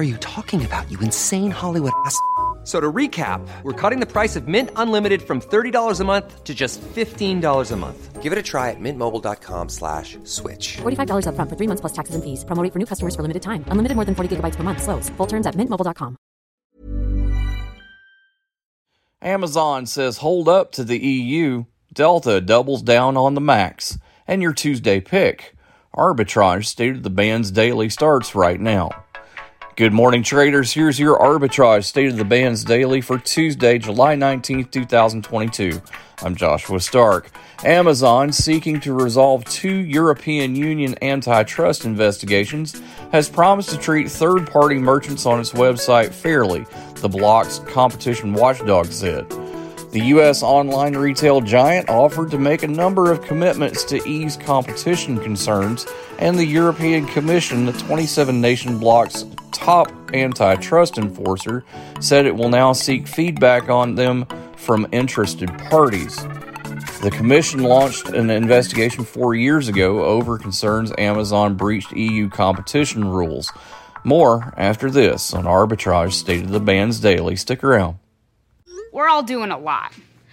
are you talking about, you insane Hollywood ass? So to recap, we're cutting the price of Mint Unlimited from $30 a month to just $15 a month. Give it a try at mintmobile.com slash switch. $45 upfront for three months plus taxes and fees. Promo rate for new customers for limited time. Unlimited more than 40 gigabytes per month. Slows. Full terms at mintmobile.com. Amazon says hold up to the EU. Delta doubles down on the Max. And your Tuesday pick. Arbitrage State of the Bands Daily starts right now. Good morning, traders. Here's your Arbitrage State of the Bands Daily for Tuesday, July 19th, 2022. I'm Joshua Stark. Amazon, seeking to resolve two European Union antitrust investigations, has promised to treat third party merchants on its website fairly, the bloc's competition watchdog said. The U.S. online retail giant offered to make a number of commitments to ease competition concerns, and the European Commission, the 27 nation bloc's top antitrust enforcer, said it will now seek feedback on them from interested parties. The Commission launched an investigation four years ago over concerns Amazon breached EU competition rules. More after this on Arbitrage State of the Bands Daily. Stick around. We're all doing a lot.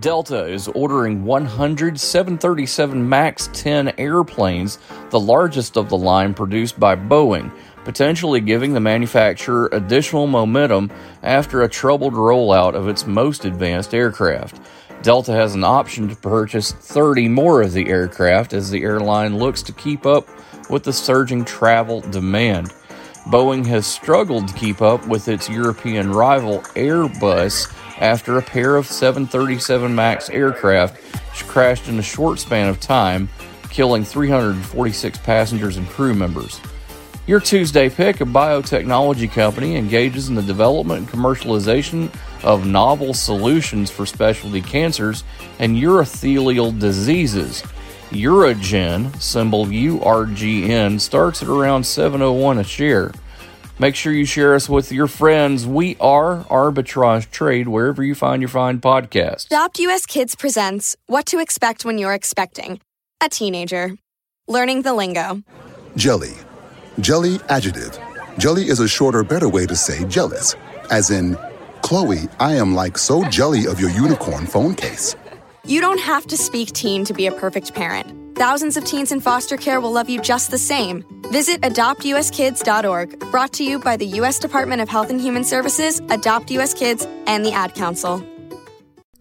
Delta is ordering 100 737 MAX 10 airplanes, the largest of the line produced by Boeing, potentially giving the manufacturer additional momentum after a troubled rollout of its most advanced aircraft. Delta has an option to purchase 30 more of the aircraft as the airline looks to keep up with the surging travel demand. Boeing has struggled to keep up with its European rival Airbus after a pair of 737 MAX aircraft crashed in a short span of time, killing 346 passengers and crew members. Your Tuesday pick, a biotechnology company, engages in the development and commercialization of novel solutions for specialty cancers and urothelial diseases. Urogen, symbol URGN, starts at around 701 a share. Make sure you share us with your friends. We are Arbitrage Trade wherever you find your fine podcast. Adopt US Kids presents What to Expect When You're Expecting a Teenager. Learning the lingo. Jelly. Jelly adjective. Jelly is a shorter, better way to say jealous. As in, Chloe, I am like so jelly of your unicorn phone case. You don't have to speak teen to be a perfect parent. Thousands of teens in foster care will love you just the same. Visit adoptuskids.org, brought to you by the U.S. Department of Health and Human Services, Adopt U.S. Kids, and the Ad Council.